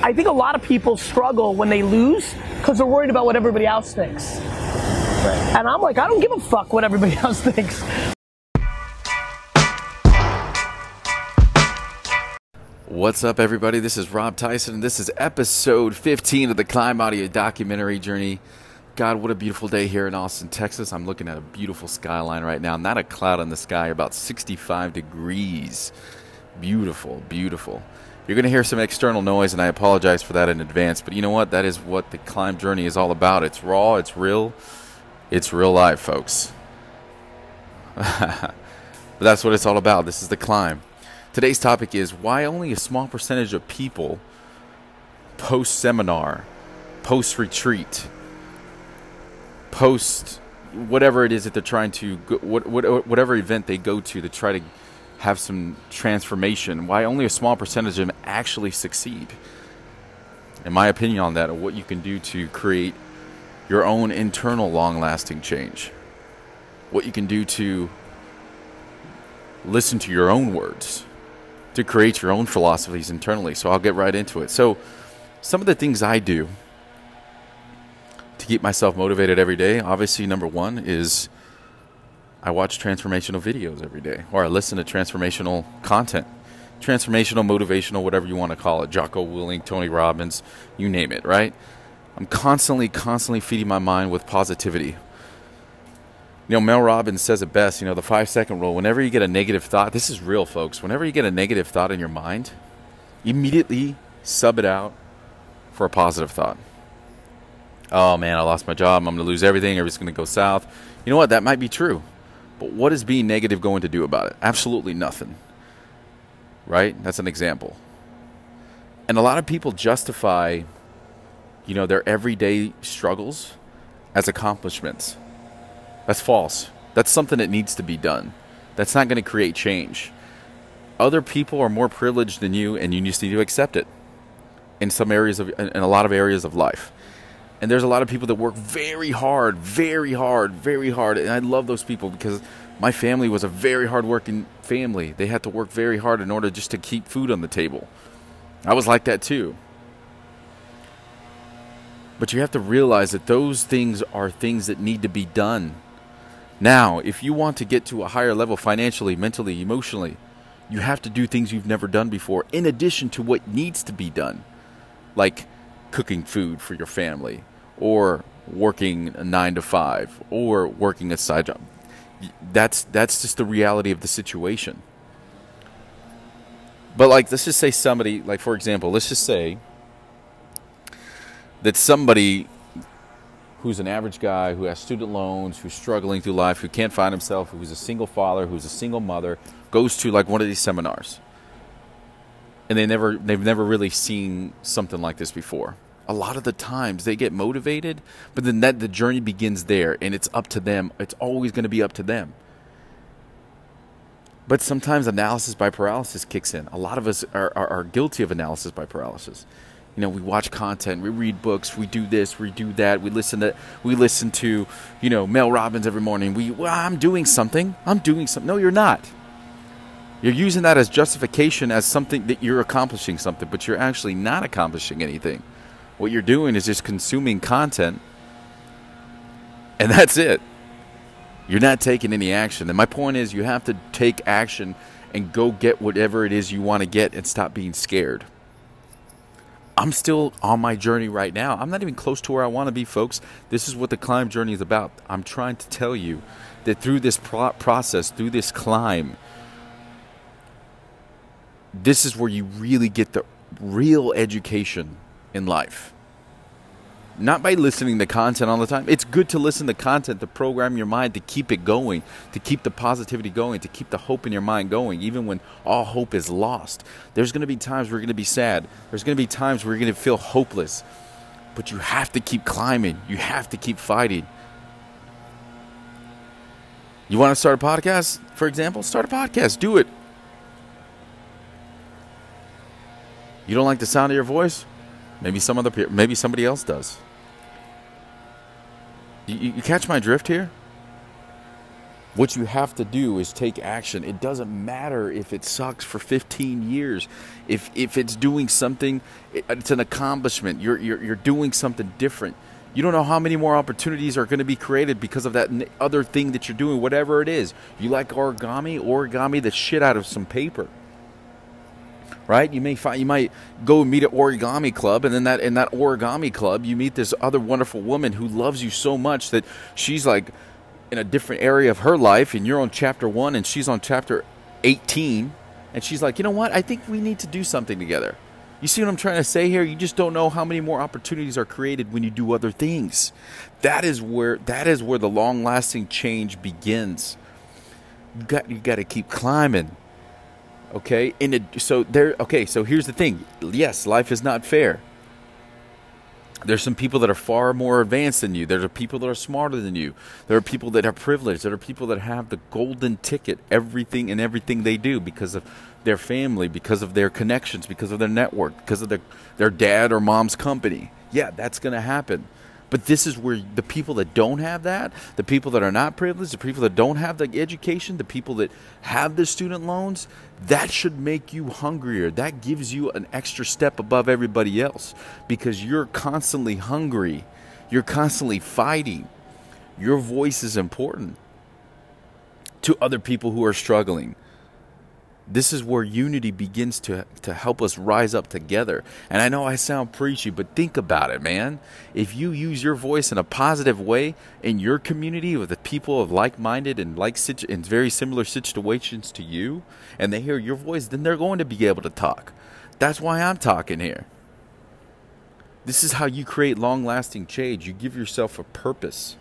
I think a lot of people struggle when they lose because they're worried about what everybody else thinks. Right. And I'm like, I don't give a fuck what everybody else thinks. What's up, everybody? This is Rob Tyson, and this is episode 15 of the Climb Audio documentary journey. God, what a beautiful day here in Austin, Texas. I'm looking at a beautiful skyline right now. Not a cloud in the sky, about 65 degrees. Beautiful, beautiful. You're going to hear some external noise, and I apologize for that in advance. But you know what? That is what the climb journey is all about. It's raw, it's real, it's real life, folks. but that's what it's all about. This is the climb. Today's topic is why only a small percentage of people post seminar, post retreat, post whatever it is that they're trying to, whatever event they go to to try to have some transformation, why only a small percentage of them actually succeed. In my opinion on that, of what you can do to create your own internal long lasting change. What you can do to listen to your own words, to create your own philosophies internally. So I'll get right into it. So, some of the things I do to keep myself motivated every day, obviously, number one is I watch transformational videos every day, or I listen to transformational content, transformational, motivational, whatever you want to call it. Jocko Willink, Tony Robbins, you name it, right? I'm constantly, constantly feeding my mind with positivity. You know, Mel Robbins says it best, you know, the five second rule. Whenever you get a negative thought, this is real, folks. Whenever you get a negative thought in your mind, immediately sub it out for a positive thought. Oh man, I lost my job. I'm going to lose everything. Everything's going to go south. You know what? That might be true. But what is being negative going to do about it? Absolutely nothing. Right? That's an example. And a lot of people justify, you know, their everyday struggles as accomplishments. That's false. That's something that needs to be done. That's not going to create change. Other people are more privileged than you, and you just need to accept it. In some areas of, in a lot of areas of life. And there's a lot of people that work very hard, very hard, very hard. And I love those people because my family was a very hardworking family. They had to work very hard in order just to keep food on the table. I was like that too. But you have to realize that those things are things that need to be done. Now, if you want to get to a higher level financially, mentally, emotionally, you have to do things you've never done before in addition to what needs to be done. Like cooking food for your family, or working a nine to five, or working a side job. That's that's just the reality of the situation. But like, let's just say somebody, like for example, let's just say that somebody who's an average guy who has student loans, who's struggling through life, who can't find himself, who's a single father, who's a single mother, goes to like one of these seminars and they never they've never really seen something like this before. A lot of the times they get motivated, but then that the journey begins there and it's up to them. It's always going to be up to them. But sometimes analysis by paralysis kicks in. A lot of us are, are, are guilty of analysis by paralysis. You know, we watch content, we read books, we do this, we do that, we listen to we listen to, you know, Mel Robbins every morning. We well, I'm doing something. I'm doing something. No, you're not. You're using that as justification as something that you're accomplishing something, but you're actually not accomplishing anything. What you're doing is just consuming content, and that's it. You're not taking any action. And my point is, you have to take action and go get whatever it is you want to get and stop being scared. I'm still on my journey right now. I'm not even close to where I want to be, folks. This is what the climb journey is about. I'm trying to tell you that through this pro- process, through this climb, this is where you really get the real education in life. Not by listening to content all the time. It's good to listen to content to program your mind to keep it going, to keep the positivity going, to keep the hope in your mind going, even when all hope is lost. There's going to be times you're going to be sad. There's going to be times you're going to feel hopeless. But you have to keep climbing. You have to keep fighting. You want to start a podcast, for example? Start a podcast. Do it. You don't like the sound of your voice? Maybe some other maybe somebody else does. You, you catch my drift here? What you have to do is take action. It doesn't matter if it sucks for 15 years. If if it's doing something, it's an accomplishment. You're you're, you're doing something different. You don't know how many more opportunities are going to be created because of that other thing that you're doing, whatever it is. You like origami? Origami the shit out of some paper right? You may find you might go meet an origami club, and then that in that origami club, you meet this other wonderful woman who loves you so much that she's like in a different area of her life, and you're on chapter one, and she's on chapter eighteen, and she's like, you know what? I think we need to do something together. You see what I'm trying to say here? You just don't know how many more opportunities are created when you do other things. That is where that is where the long-lasting change begins. You got you got to keep climbing. Okay, in a, so there. Okay, so here's the thing. Yes, life is not fair. There's some people that are far more advanced than you. There are people that are smarter than you. There are people that are privileged. There are people that have the golden ticket, everything and everything they do because of their family, because of their connections, because of their network, because of their their dad or mom's company. Yeah, that's going to happen. But this is where the people that don't have that, the people that are not privileged, the people that don't have the education, the people that have the student loans, that should make you hungrier. That gives you an extra step above everybody else because you're constantly hungry. You're constantly fighting. Your voice is important to other people who are struggling. This is where unity begins to, to help us rise up together. And I know I sound preachy, but think about it, man. If you use your voice in a positive way in your community with the people of like minded and like situ- in very similar situations to you, and they hear your voice, then they're going to be able to talk. That's why I'm talking here. This is how you create long lasting change. You give yourself a purpose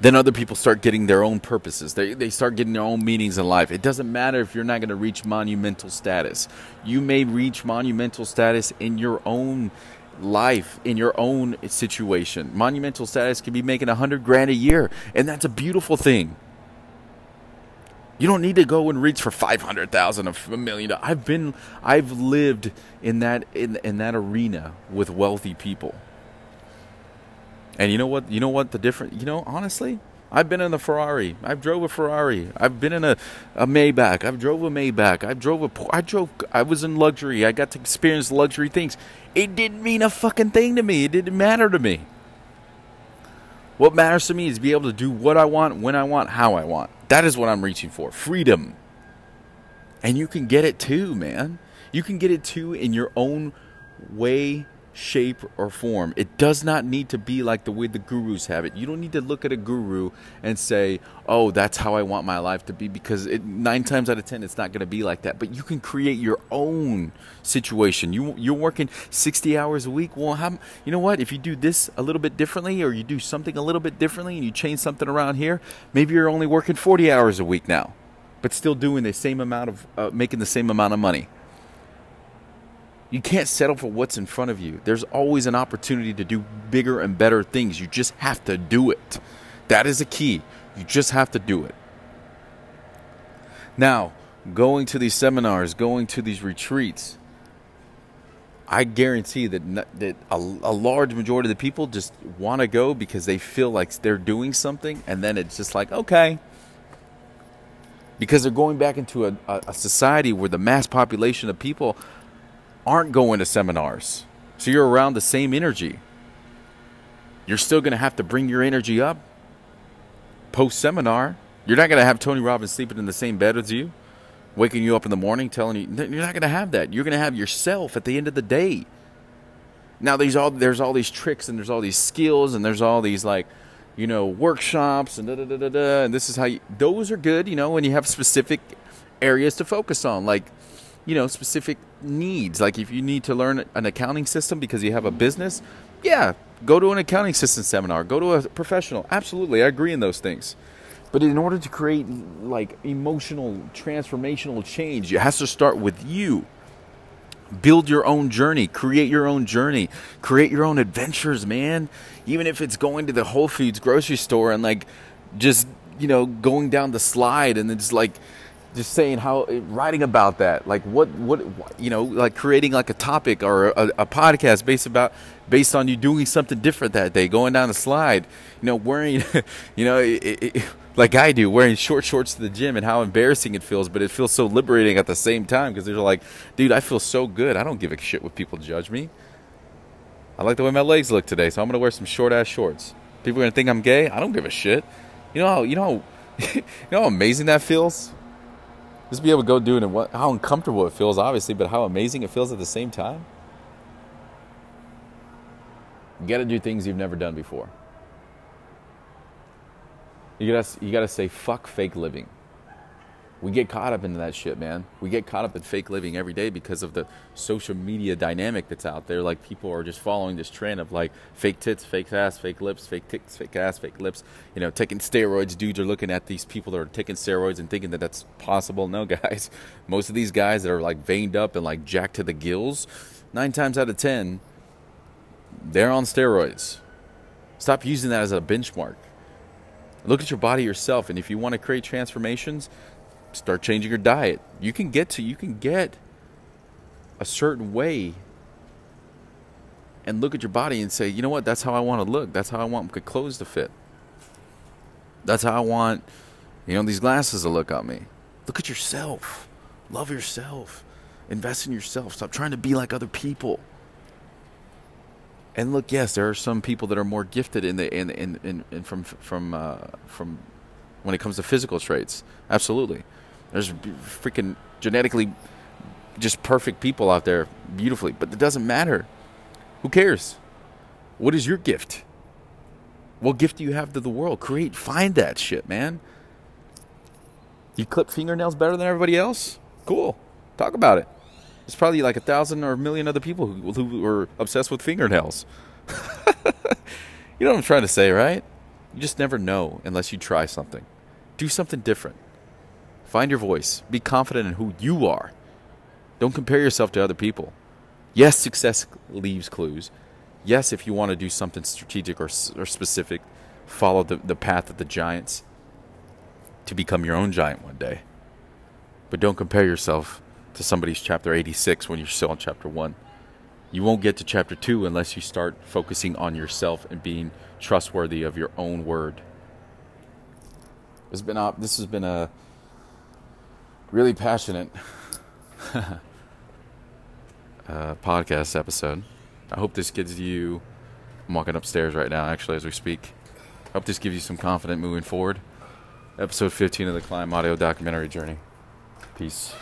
then other people start getting their own purposes. They, they start getting their own meanings in life. It doesn't matter if you're not going to reach monumental status. You may reach monumental status in your own life, in your own situation. Monumental status can be making a hundred grand a year, and that's a beautiful thing. You don't need to go and reach for five hundred thousand, a million. I've been, I've lived in that in in that arena with wealthy people. And you know what? You know what the difference? You know, honestly, I've been in a Ferrari. I've drove a Ferrari. I've been in a, a Maybach. I've drove a Maybach. I drove a. I drove. I was in luxury. I got to experience luxury things. It didn't mean a fucking thing to me. It didn't matter to me. What matters to me is be able to do what I want, when I want, how I want. That is what I'm reaching for. Freedom. And you can get it too, man. You can get it too in your own way shape, or form. It does not need to be like the way the gurus have it. You don't need to look at a guru and say, "Oh, that's how I want my life to be," because it, nine times out of ten, it's not going to be like that. But you can create your own situation. You you're working sixty hours a week. Well, how, you know what? If you do this a little bit differently, or you do something a little bit differently, and you change something around here, maybe you're only working forty hours a week now, but still doing the same amount of uh, making the same amount of money. You can't settle for what's in front of you. There's always an opportunity to do bigger and better things. You just have to do it. That is a key. You just have to do it. Now, going to these seminars, going to these retreats, I guarantee that that a, a, large majority of the people just want to go because they feel like they're doing something, and then it's just like okay, because they're going back into a, a society where the mass population of people aren't going to seminars. So you're around the same energy. You're still going to have to bring your energy up post seminar. You're not going to have Tony Robbins sleeping in the same bed as you, waking you up in the morning, telling you you're not going to have that. You're going to have yourself at the end of the day. Now there's all there's all these tricks and there's all these skills and there's all these like you know workshops and da da da da da and this is how you, those are good you know when you have specific areas to focus on like you know specific needs. Like if you need to learn an accounting system because you have a business yeah go to an accounting system seminar. Go to a professional. Absolutely i agree in those things. But in order to create like emotional transformational change it has to start with you. Build your own journey. Create your own journey. Create your own adventures man. Even if it's going to the whole foods grocery store and like just you know going down the slide and it's like just saying how writing about that like what what you know like creating like a topic or a, a, podcast based about based on you doing something different that day going down the slide you know wearing you know it, it, like i do wearing short shorts to the gym and how embarrassing it feels but it feels so liberating at the same time because they're like dude i feel so good. I don't give a shit what people judge me. I like the way my legs look today so i'm gonna wear some short ass shorts. People are gonna think i'm gay? I don't give a shit. You know how you know you know how amazing that feels just be able to go do it and what, how uncomfortable it feels, obviously, but how amazing it feels at the same time. You got to do things you've never done before. You got to you got to say fuck fake living we get caught up into that shit, man. We get caught up in fake living every day because of the social media dynamic that's out there. Like people are just following this trend of like fake tits, fake ass, fake lips, fake tits, fake ass, fake lips. You know, taking steroids. Dudes are looking at these people that are taking steroids and thinking that that's possible. No, guys. Most of these guys that are like veined up and like jacked to the gills, nine times out of ten, they're on steroids. Stop using that as a benchmark. Look at your body yourself, and if you want to create transformations, start changing your diet. You can get to you can get a certain way and look at your body and say, you know what, that's how I want to look. That's how I want my clothes to fit. That's how I want, you know, these glasses to look on me. Look at yourself. Love yourself. Invest in yourself. Stop trying to be like other people. And look, yes, there are some people that are more gifted in the in in, in, in from from uh, from when it comes to physical traits. Absolutely. There's freaking genetically just perfect people out there beautifully, but it doesn't matter. Who cares? What is your gift? What gift do you have to the world? Create, find that shit, man. You clip fingernails better than everybody else? Cool. Talk about it. There's probably like a thousand or a million other people who, who are obsessed with fingernails. you know what I'm trying to say, right? You just never know unless you try something. Do something different. Find your voice. Be confident in who you are. Don't compare yourself to other people. Yes, success leaves clues. Yes, if you want to do something strategic or, or specific, follow the, the path of the giants to become your own giant one day. But don't compare yourself to somebody's chapter 86 when you're still in chapter 1. You won't get to chapter 2 unless you start focusing on yourself and being trustworthy of your own word. Has been a, this has been a really passionate uh, podcast episode. I hope this gives you. I'm walking upstairs right now, actually, as we speak. I hope this gives you some confidence moving forward. Episode 15 of the Climb Audio Documentary Journey. Peace.